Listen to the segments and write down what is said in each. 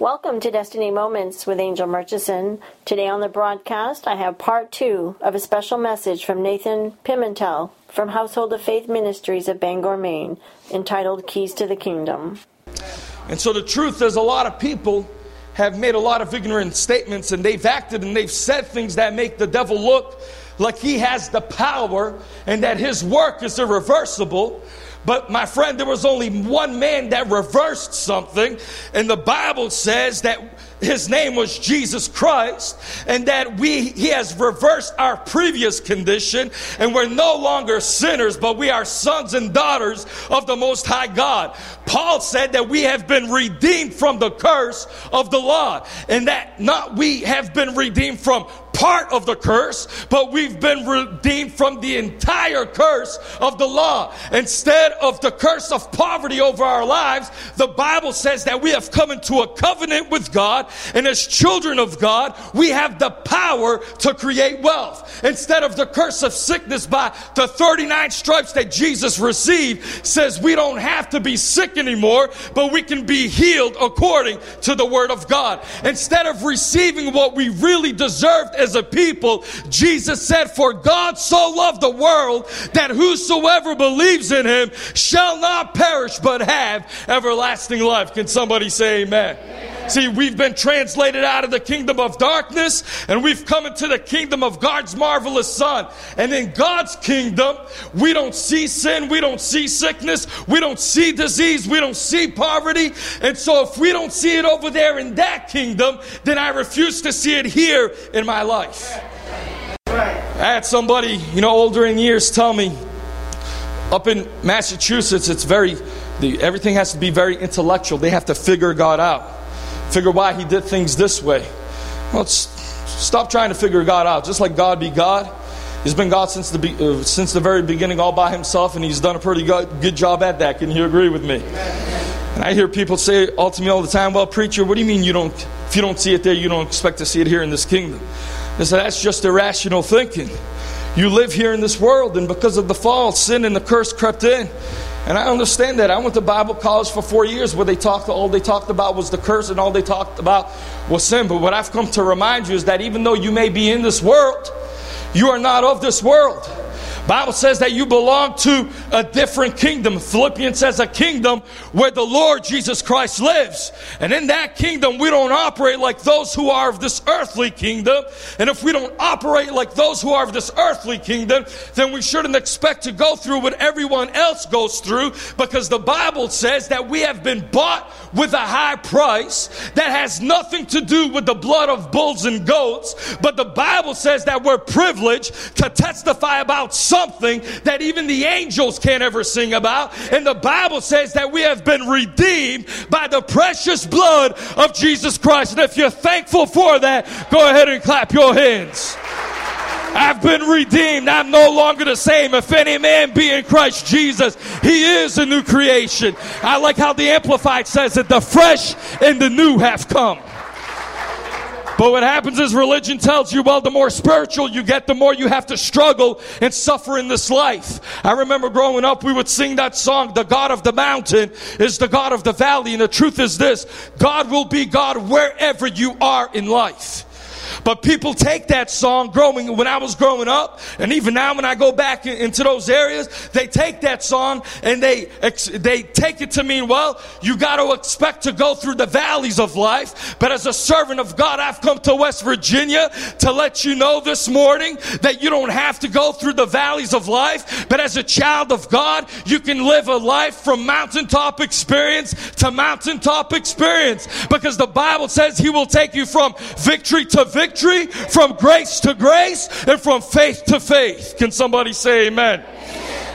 Welcome to Destiny Moments with Angel Murchison. Today on the broadcast, I have part two of a special message from Nathan Pimentel from Household of Faith Ministries of Bangor, Maine, entitled Keys to the Kingdom. And so the truth is, a lot of people have made a lot of ignorant statements and they've acted and they've said things that make the devil look like he has the power and that his work is irreversible. But my friend, there was only one man that reversed something, and the Bible says that his name was Jesus Christ, and that we he has reversed our previous condition, and we're no longer sinners, but we are sons and daughters of the Most High God. Paul said that we have been redeemed from the curse of the law, and that not we have been redeemed from part of the curse, but we've been redeemed from the entire curse of the law. Instead of the curse of poverty over our lives, the Bible says that we have come into a covenant with God, and as children of God, we have the power to create wealth. Instead of the curse of sickness by the 39 stripes that Jesus received, says we don't have to be sick anymore, but we can be healed according to the word of God. Instead of receiving what we really deserved as a people, Jesus said, For God so loved the world that whosoever believes in him shall not perish but have everlasting life. Can somebody say amen? amen. See, we've been translated out of the kingdom of darkness and we've come into the kingdom of God's marvelous Son. And in God's kingdom, we don't see sin, we don't see sickness, we don't see disease, we don't see poverty. And so if we don't see it over there in that kingdom, then I refuse to see it here in my life. I had somebody, you know, older in years tell me up in Massachusetts, it's very, the, everything has to be very intellectual. They have to figure God out, figure why He did things this way. Well, stop trying to figure God out. Just like God be God, He's been God since the, uh, since the very beginning, all by Himself, and He's done a pretty good, good job at that. Can you agree with me? And I hear people say all to me all the time, "Well, preacher, what do you mean you don't? If you don't see it there, you don't expect to see it here in this kingdom?" I said, "That's just irrational thinking." You live here in this world, and because of the fall, sin and the curse crept in. And I understand that. I went to Bible college for four years where they talked, all they talked about was the curse and all they talked about was sin. But what I've come to remind you is that even though you may be in this world, you are not of this world. Bible says that you belong to a different kingdom. Philippians says a kingdom where the Lord Jesus Christ lives. And in that kingdom, we don't operate like those who are of this earthly kingdom. And if we don't operate like those who are of this earthly kingdom, then we shouldn't expect to go through what everyone else goes through because the Bible says that we have been bought with a high price that has nothing to do with the blood of bulls and goats. But the Bible says that we're privileged to testify about something that even the angels can't ever sing about. And the Bible says that we have been redeemed by the precious blood of Jesus Christ. And if you're thankful for that, go ahead and clap your hands. I've been redeemed. I'm no longer the same. If any man be in Christ Jesus, he is a new creation. I like how the Amplified says that the fresh and the new have come. But what happens is religion tells you, well, the more spiritual you get, the more you have to struggle and suffer in this life. I remember growing up, we would sing that song, the God of the mountain is the God of the valley. And the truth is this, God will be God wherever you are in life. But people take that song growing when I was growing up, and even now when I go back into those areas, they take that song and they they take it to mean, well, you got to expect to go through the valleys of life. But as a servant of God, I've come to West Virginia to let you know this morning that you don't have to go through the valleys of life. But as a child of God, you can live a life from mountaintop experience to mountaintop experience because the Bible says He will take you from victory to victory victory from grace to grace and from faith to faith. Can somebody say amen?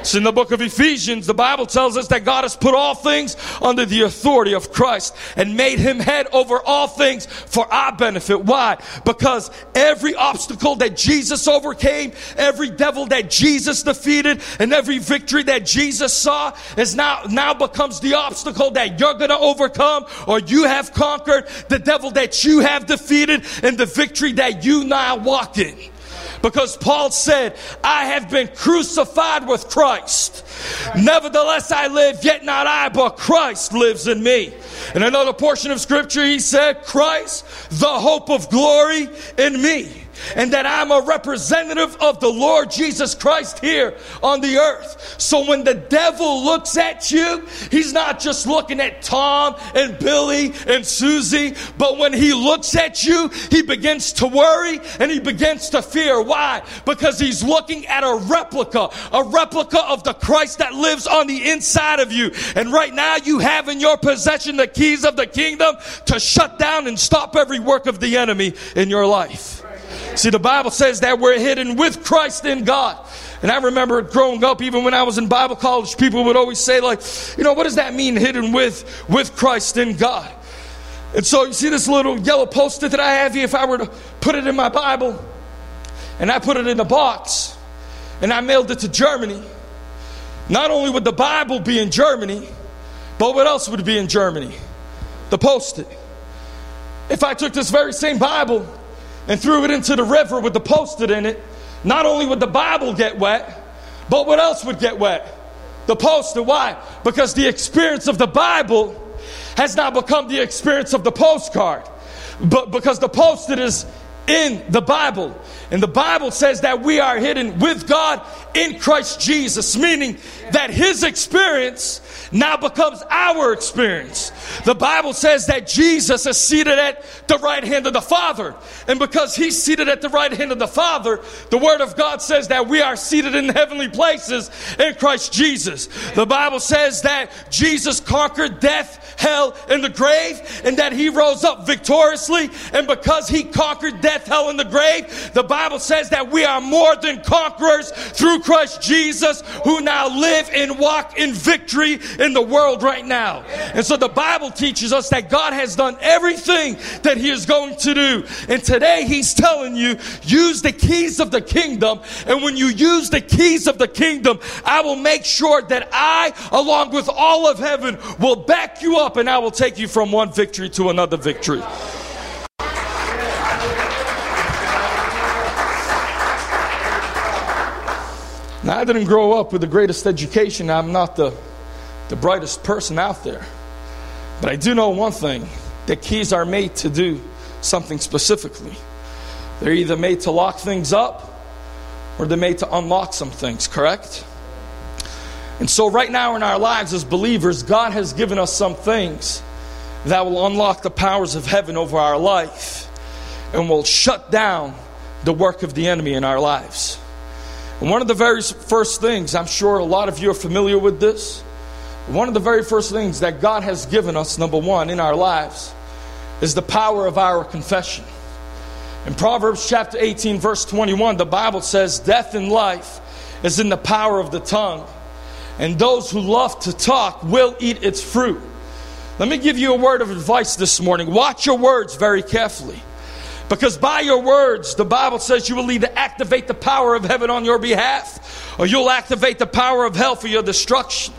So in the book of Ephesians, the Bible tells us that God has put all things under the authority of Christ and made him head over all things for our benefit. Why? Because every obstacle that Jesus overcame, every devil that Jesus defeated, and every victory that Jesus saw is now, now becomes the obstacle that you're going to overcome or you have conquered, the devil that you have defeated, and the victory that you now walk in. Because Paul said, I have been crucified with Christ. Nevertheless, I live, yet not I, but Christ lives in me. In another portion of scripture, he said, Christ, the hope of glory in me and that I'm a representative of the Lord Jesus Christ here on the earth. So when the devil looks at you, he's not just looking at Tom and Billy and Susie, but when he looks at you, he begins to worry and he begins to fear. Why? Because he's looking at a replica, a replica of the Christ that lives on the inside of you. And right now you have in your possession the keys of the kingdom to shut down and stop every work of the enemy in your life. See, the Bible says that we're hidden with Christ in God. And I remember growing up, even when I was in Bible college, people would always say, like, you know, what does that mean, hidden with, with Christ in God? And so you see this little yellow post-it that I have here, if I were to put it in my Bible, and I put it in a box, and I mailed it to Germany, not only would the Bible be in Germany, but what else would be in Germany? The post-it. If I took this very same Bible and threw it into the river with the post-it in it, not only would the Bible get wet, but what else would get wet? The post-it. Why? Because the experience of the Bible has now become the experience of the postcard. But because the post-it is in the Bible. And the Bible says that we are hidden with God in Christ Jesus, meaning that his experience now becomes our experience. The Bible says that Jesus is seated at the right hand of the Father. And because he's seated at the right hand of the Father, the Word of God says that we are seated in heavenly places in Christ Jesus. The Bible says that Jesus conquered death, hell, and the grave, and that he rose up victoriously. And because he conquered death, hell, and the grave, the Bible says that we are more than conquerors through Christ Jesus, who now live and walk in victory in the world right now. And so the Bible teaches us that God has done everything that He is going to do. And today He's telling you, use the keys of the kingdom. And when you use the keys of the kingdom, I will make sure that I, along with all of heaven, will back you up and I will take you from one victory to another victory. Now, I didn't grow up with the greatest education. I'm not the the brightest person out there. But I do know one thing that keys are made to do something specifically. They're either made to lock things up or they're made to unlock some things, correct? And so, right now in our lives as believers, God has given us some things that will unlock the powers of heaven over our life and will shut down the work of the enemy in our lives. And one of the very first things, I'm sure a lot of you are familiar with this, one of the very first things that God has given us, number one, in our lives, is the power of our confession. In Proverbs chapter 18, verse 21, the Bible says, Death and life is in the power of the tongue, and those who love to talk will eat its fruit. Let me give you a word of advice this morning. Watch your words very carefully. Because by your words, the Bible says you will either activate the power of heaven on your behalf or you'll activate the power of hell for your destruction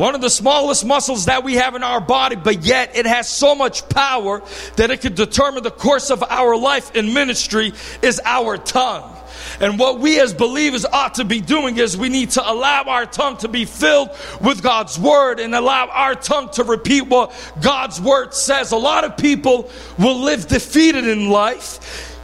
one of the smallest muscles that we have in our body, but yet it has so much power that it can determine the course of our life in ministry is our tongue. And what we as believers ought to be doing is we need to allow our tongue to be filled with God's word and allow our tongue to repeat what God's word says. A lot of people will live defeated in life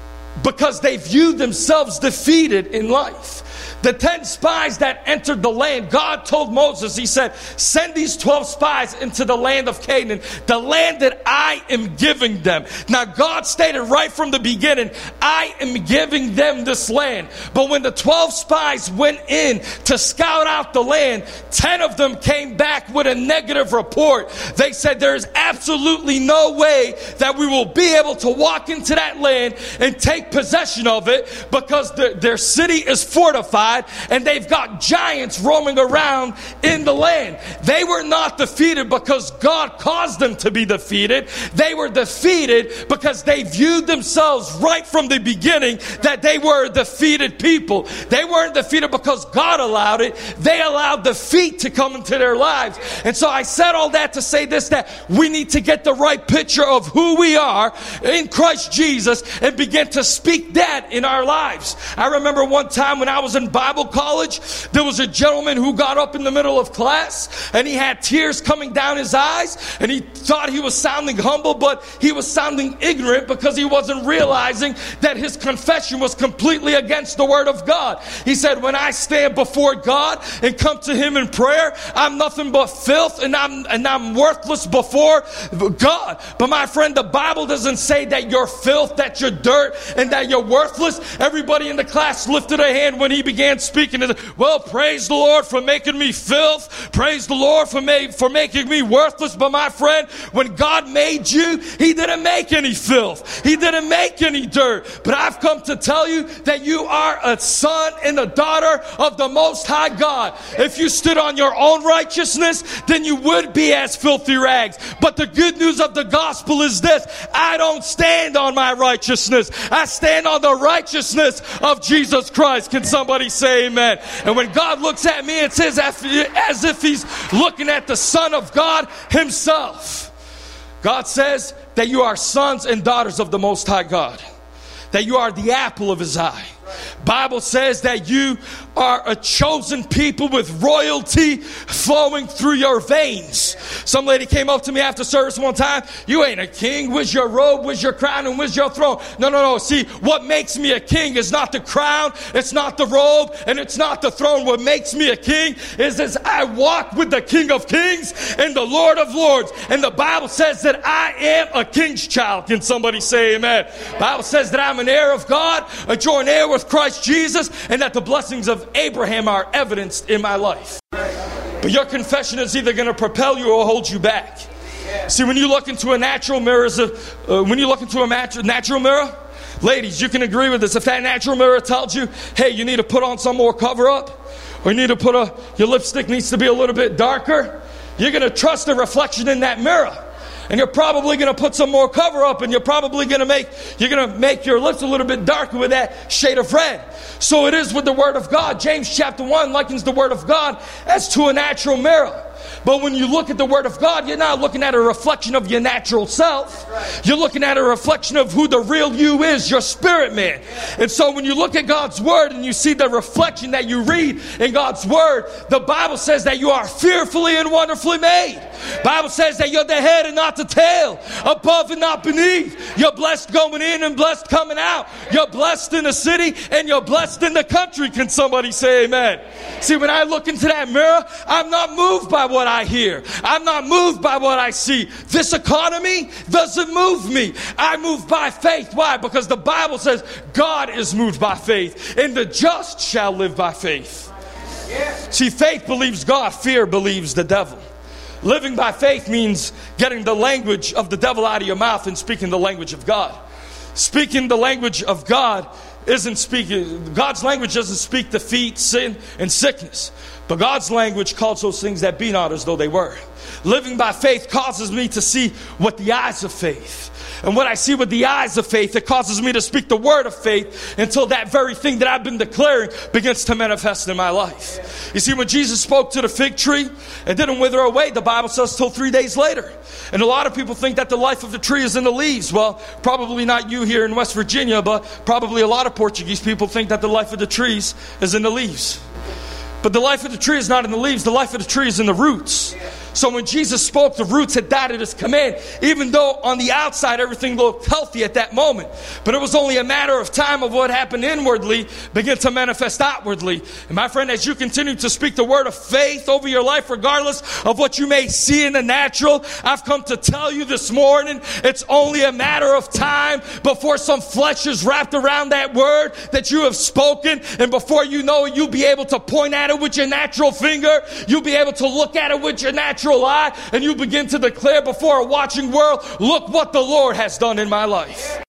because they view themselves defeated in life. The 10 spies that entered the land, God told Moses, He said, Send these 12 spies into the land of Canaan, the land that I am giving them. Now, God stated right from the beginning, I am giving them this land. But when the 12 spies went in to scout out the land, 10 of them came back with a negative report. They said, There is absolutely no way that we will be able to walk into that land and take possession of it because the, their city is fortified side, and they've got giants roaming around in the land. They were not defeated because God caused them to be defeated. They were defeated because they viewed themselves right from the beginning that they were defeated people. They weren't defeated because God allowed it. They allowed defeat to come into their lives. And so I said all that to say this that we need to get the right picture of who we are in Christ Jesus and begin to speak that in our lives. I remember one time when I was in Bible college, there was a gentleman who got up in the middle of class and he had tears coming down his eyes and he thought he was sounding humble, but he was sounding ignorant because he wasn't realizing that his confession was completely against the Word of God. He said, When I stand before God and come to Him in prayer, I'm nothing but filth and I'm, and I'm worthless before God. But my friend, the Bible doesn't say that you're filth, that you're dirt, and that you're worthless. Everybody in the class lifted a hand when he began speaking. to them. Well, praise the Lord for making me filth. Praise the Lord for, ma- for making me worthless. But my friend, when God made you, He didn't make any filth. He didn't make any dirt. But I've come to tell you that you are a son and a daughter of the Most High God. If you stood on your own righteousness, then you would be as filthy rags. But the good news of the gospel is this I don't stand on my righteousness, I stand on the righteousness of Jesus Christ. Can somebody say amen? And when God looks at me, it says as if He's looking at the Son of God Himself. God says that you are sons and daughters of the Most High God, that you are the apple of His eye. Bible says that you are a chosen people with royalty flowing through your veins. Some lady came up to me after service one time. You ain't a king. Where's your robe? Where's your crown? And where's your throne? No, no, no. See, what makes me a king is not the crown. It's not the robe and it's not the throne. What makes me a king is as I walk with the king of kings and the lord of lords. And the Bible says that I am a king's child. Can somebody say amen? Bible says that I'm an heir of God, a joint heir with Christ Jesus, and that the blessings of Abraham are evidenced in my life. But your confession is either going to propel you or hold you back. See, when you look into a natural mirror, uh, when you look into a natural mirror, ladies, you can agree with this. If that natural mirror tells you, hey, you need to put on some more cover up, or you need to put a, your lipstick needs to be a little bit darker, you're going to trust the reflection in that mirror and you're probably going to put some more cover up and you're probably going to make you're going to make your lips a little bit darker with that shade of red. So it is with the word of god. James chapter 1 likens the word of god as to a natural mirror but when you look at the Word of God, you're not looking at a reflection of your natural self. You're looking at a reflection of who the real you is, your spirit man. And so when you look at God's Word and you see the reflection that you read in God's Word, the Bible says that you are fearfully and wonderfully made. Bible says that you're the head and not the tail, above and not beneath. You're blessed going in and blessed coming out. You're blessed in the city and you're blessed in the country. Can somebody say amen? See, when I look into that mirror, I'm not moved by what I hear. I'm not moved by what I see. This economy doesn't move me. I move by faith. Why? Because the Bible says God is moved by faith, and the just shall live by faith. See, faith believes God, fear believes the devil. Living by faith means getting the language of the devil out of your mouth and speaking the language of God. Speaking the language of God isn't speaking, God's language doesn't speak defeat, sin, and sickness. But God's language calls those things that be not as though they were. Living by faith causes me to see what the eyes of faith. And what I see with the eyes of faith, it causes me to speak the word of faith until that very thing that I've been declaring begins to manifest in my life. You see, when Jesus spoke to the fig tree, it didn't wither away, the Bible says, till three days later. And a lot of people think that the life of the tree is in the leaves. Well, probably not you here in West Virginia, but probably a lot of Portuguese people think that the life of the trees is in the leaves. But the life of the tree is not in the leaves, the life of the tree is in the roots. So when Jesus spoke, the roots had died at his command, even though on the outside everything looked healthy at that moment. But it was only a matter of time of what happened inwardly begin to manifest outwardly. And my friend, as you continue to speak the word of faith over your life, regardless of what you may see in the natural, I've come to tell you this morning, it's only a matter of time before some flesh is wrapped around that word that you have spoken. And before you know it, you'll be able to point at it with your natural finger. You'll be able to look at it with your natural natural eye and you begin to declare before a watching world, look what the Lord has done in my life.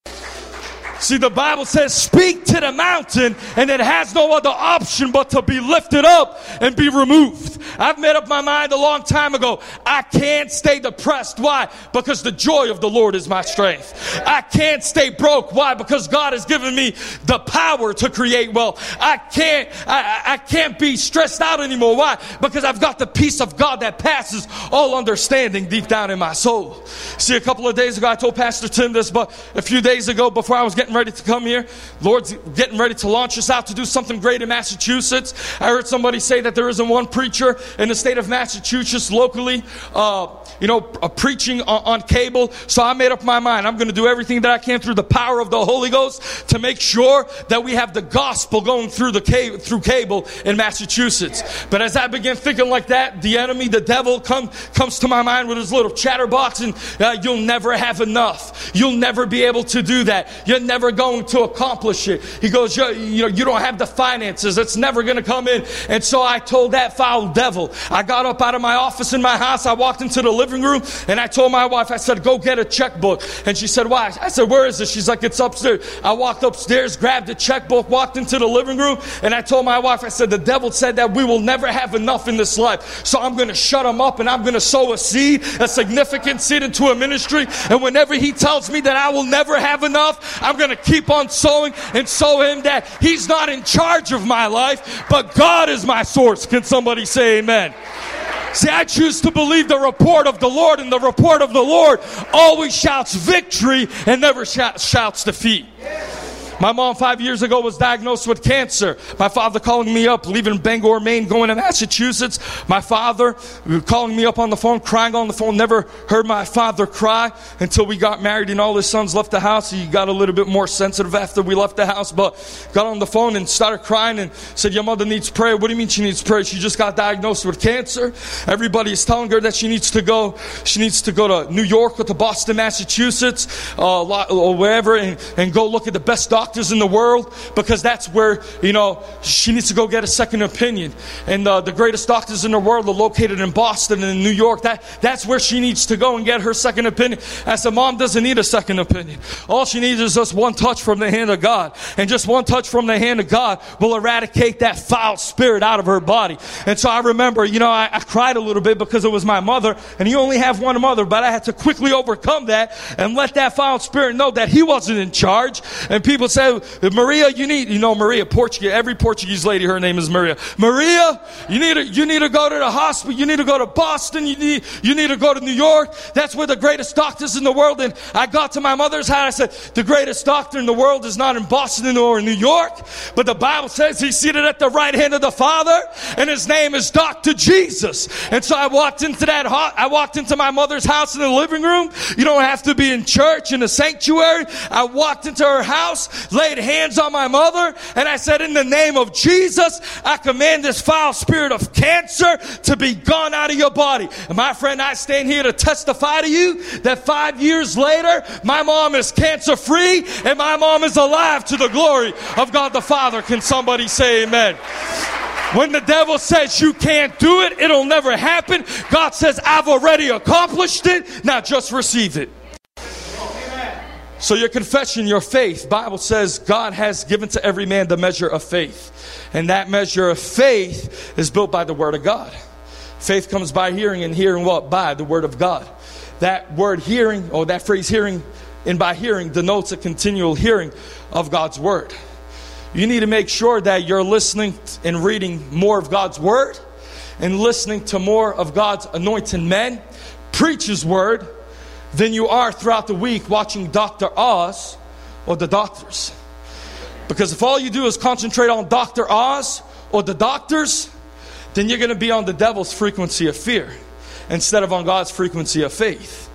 See, the Bible says, speak to the mountain, and it has no other option but to be lifted up and be removed. I've made up my mind a long time ago. I can't stay depressed. Why? Because the joy of the Lord is my strength. I can't stay broke. Why? Because God has given me the power to create wealth. I can't, I, I can't be stressed out anymore. Why? Because I've got the peace of God that passes all understanding deep down in my soul. See, a couple of days ago, I told Pastor Tim this, but a few days ago, before I was getting ready to come here, Lord's getting ready to launch us out to do something great in Massachusetts. I heard somebody say that there isn't one preacher in the state of Massachusetts locally, uh, you know, uh, preaching on, on cable. So I made up my mind. I'm going to do everything that I can through the power of the Holy Ghost to make sure that we have the gospel going through the cable, through cable in Massachusetts. But as I began thinking like that, the enemy, the devil, come comes to my mind with his little chatterbox, and uh, you'll never have enough. You'll never be able to do that. You're never going to accomplish it. He goes, you know, you don't have the finances. It's never going to come in. And so I told that foul devil. I got up out of my office in my house. I walked into the living room, and I told my wife, I said, go get a checkbook. And she said, why? I said, where is it? She's like, it's upstairs. I walked upstairs, grabbed a checkbook, walked into the living room, and I told my wife, I said, the devil said that we will never have enough in this life. So I'm going to shut him up and I'm going to sow a seed, a significant seed into a ministry. And whenever he tells me that I will never have enough, I'm going to keep on sowing and sow him that he's not in charge of my life, but God is my source. Can somebody say amen? See, I choose to believe the report of the Lord, and the report of the Lord always shouts victory and never shouts defeat. My mom, five years ago, was diagnosed with cancer. My father calling me up, leaving Bangor, Maine, going to Massachusetts. My father calling me up on the phone, crying on the phone. Never heard my father cry until we got married and all his sons left the house. He got a little bit more sensitive after we left the house, but got on the phone and started crying and said, Your mother needs prayer. What do you mean she needs prayer? She just got diagnosed with cancer. Everybody is telling her that she needs to go. She needs to go to New York or to Boston, Massachusetts, uh, or wherever, and, and go look at the best doctor doctors in the world because that's where, you know, she needs to go get a second opinion. And uh, the greatest doctors in the world are located in Boston and in New York. That, that's where she needs to go and get her second opinion. As a mom doesn't need a second opinion. All she needs is just one touch from the hand of God. And just one touch from the hand of God will eradicate that foul spirit out of her body. And so I remember, you know, I, I cried a little bit because it was my mother. And you only have one mother, but I had to quickly overcome that and let that foul spirit know that he wasn't in charge. And people say, Maria, you need, you know, Maria, Portuguese, every Portuguese lady, her name is Maria. Maria, you need to, you need to go to the hospital. You need to go to Boston. You need, you need to go to New York. That's where the greatest doctors in the world. And I got to my mother's house. I said, the greatest doctor in the world is not in Boston or in New York, but the Bible says he's seated at the right hand of the Father and his name is Dr. Jesus. And so I walked into that, I walked into my mother's house in the living room. You don't have to be in church in the sanctuary. I walked into her house, laid hands on my mother, and I said, In the name of Jesus, I command this foul spirit of cancer to be gone out of your body. And my friend, I stand here to testify to you that five years later, my mom is cancer free and my mom is alive to the glory of God the Father. Can somebody say amen? When the devil says you can't do it, it'll never happen. God says, I've already accomplished it. Now just receive it. So your confession, your faith, Bible says God has given to every man the measure of faith. And that measure of faith is built by the word of God. Faith comes by hearing and hearing what? By the word of God. That word hearing or that phrase hearing and by hearing denotes a continual hearing of God's word. You need to make sure that you're listening and reading more of God's word and listening to more of God's anointed men preach his word than you are throughout the week watching Dr. Oz or the doctors. Because if all you do is concentrate on Dr. Oz or the doctors, then you're going to be on the devil's frequency of fear instead of on God's frequency of faith.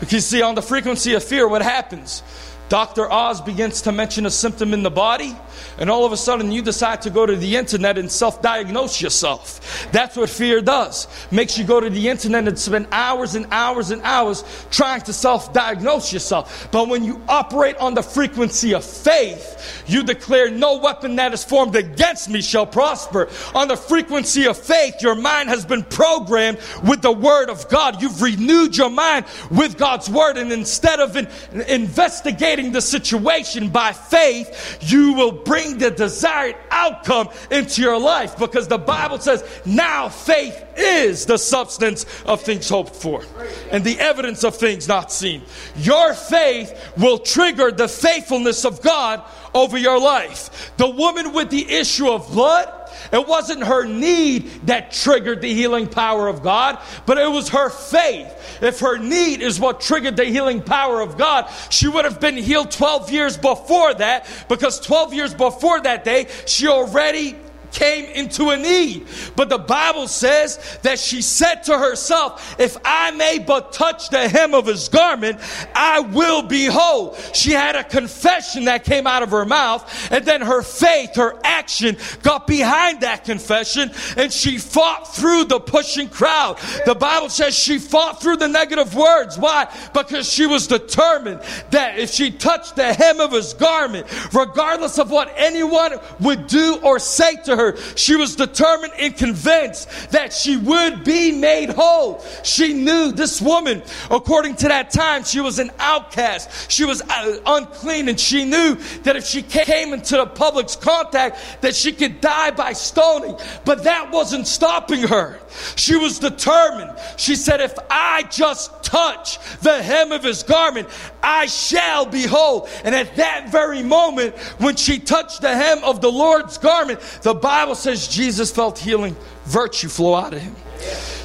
Because, see, on the frequency of fear, what happens? Dr. Oz begins to mention a symptom in the body, and all of a sudden you decide to go to the internet and self diagnose yourself. That's what fear does. Makes you go to the internet and spend hours and hours and hours trying to self diagnose yourself. But when you operate on the frequency of faith, you declare, No weapon that is formed against me shall prosper. On the frequency of faith, your mind has been programmed with the Word of God. You've renewed your mind with God's Word, and instead of in, investigating, the situation by faith, you will bring the desired outcome into your life because the Bible says now faith is the substance of things hoped for and the evidence of things not seen. Your faith will trigger the faithfulness of God over your life. The woman with the issue of blood, it wasn't her need that triggered the healing power of God, but it was her faith. If her need is what triggered the healing power of God, she would have been healed 12 years before that because 12 years before that day, she already came into a need. But the Bible says that she said to herself, If I may but touch the hem of his garment, I will be whole. She had a confession that came out of her mouth, and then her faith, her action got behind that confession, and she fought through the pushing crowd. The Bible says she fought through the negative words. Why? Because she was determined that if she touched the hem of his garment, regardless of what anyone would do or say to her. She was determined and convinced that she would be made whole. She knew this woman, according to that time, she was an outcast. She was uh, unclean, and she knew that if she came into the public's contact, that she could die by stoning. But that wasn't stopping her. She was determined. She said, If I just touch the hem of his garment, I shall be whole. And at that very moment, when she touched the hem of the Lord's garment, the Bible says Jesus felt healing virtue flow out of him.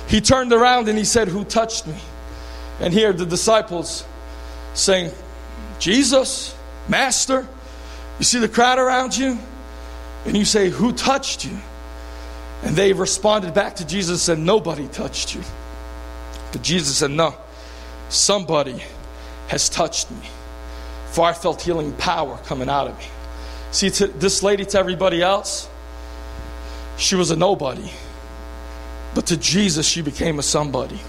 He turned around and he said, Who touched me? And here the disciples saying, Jesus, Master, you see the crowd around you? And you say, Who touched you? And they responded back to Jesus and said, Nobody touched you. But Jesus said, No, somebody has touched me. For I felt healing power coming out of me. See, to this lady, to everybody else, she was a nobody. But to Jesus, she became a somebody.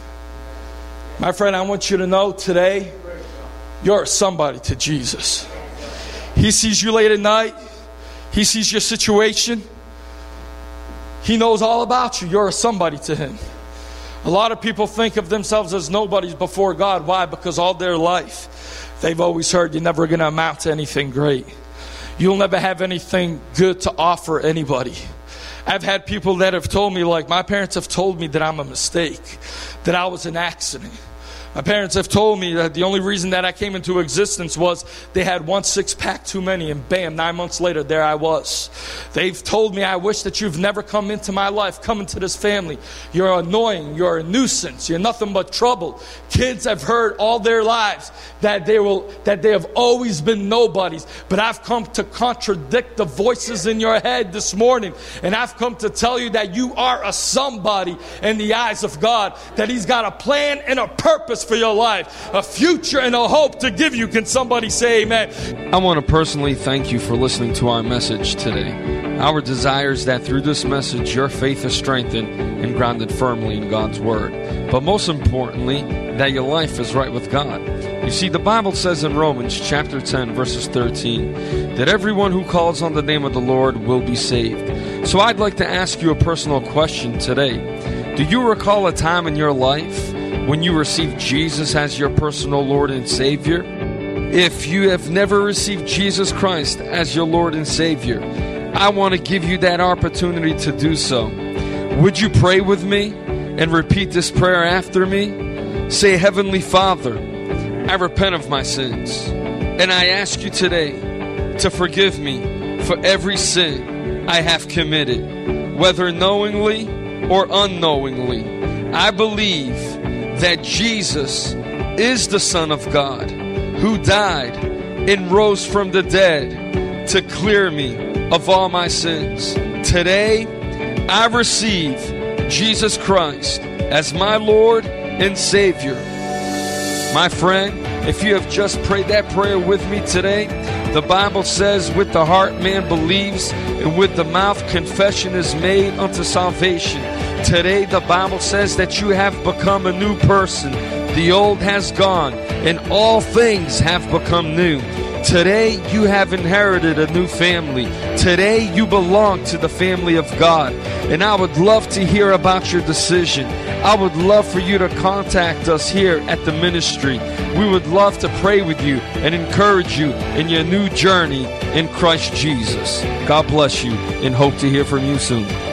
My friend, I want you to know today, you're somebody to Jesus. He sees you late at night, He sees your situation, He knows all about you. You're a somebody to Him. A lot of people think of themselves as nobodies before God. Why? Because all their life, they've always heard you're never going to amount to anything great. You'll never have anything good to offer anybody. I've had people that have told me, like, my parents have told me that I'm a mistake, that I was an accident. My parents have told me that the only reason that I came into existence was they had one six pack too many, and bam, nine months later, there I was. They've told me, I wish that you've never come into my life, come into this family. You're annoying, you're a nuisance, you're nothing but trouble. Kids have heard all their lives that they will that they have always been nobodies. But I've come to contradict the voices in your head this morning, and I've come to tell you that you are a somebody in the eyes of God, that He's got a plan and a purpose for your life, a future and a hope to give you. Can somebody say amen? I want to personally thank you for listening to our message today. Our desire is that through this message, your faith is strengthened and grounded firmly in God's Word. But most importantly, that your life is right with God. You see, the Bible says in Romans chapter 10, verses 13, that everyone who calls on the name of the Lord will be saved. So I'd like to ask you a personal question today. Do you recall a time in your life when you receive Jesus as your personal Lord and Savior. If you have never received Jesus Christ as your Lord and Savior, I want to give you that opportunity to do so. Would you pray with me and repeat this prayer after me? Say, Heavenly Father, I repent of my sins, and I ask you today to forgive me for every sin I have committed, whether knowingly or unknowingly. I believe that Jesus is the Son of God who died and rose from the dead to clear me of all my sins. Today, I receive Jesus Christ as my Lord and Savior. My friend, if you have just prayed that prayer with me today, the Bible says, with the heart man believes, and with the mouth confession is made unto salvation. Today, the Bible says that you have become a new person. The old has gone, and all things have become new. Today, you have inherited a new family. Today, you belong to the family of God, and I would love to hear about your decision. I would love for you to contact us here at the ministry. We would love to pray with you and encourage you in your new journey in Christ Jesus. God bless you and hope to hear from you soon.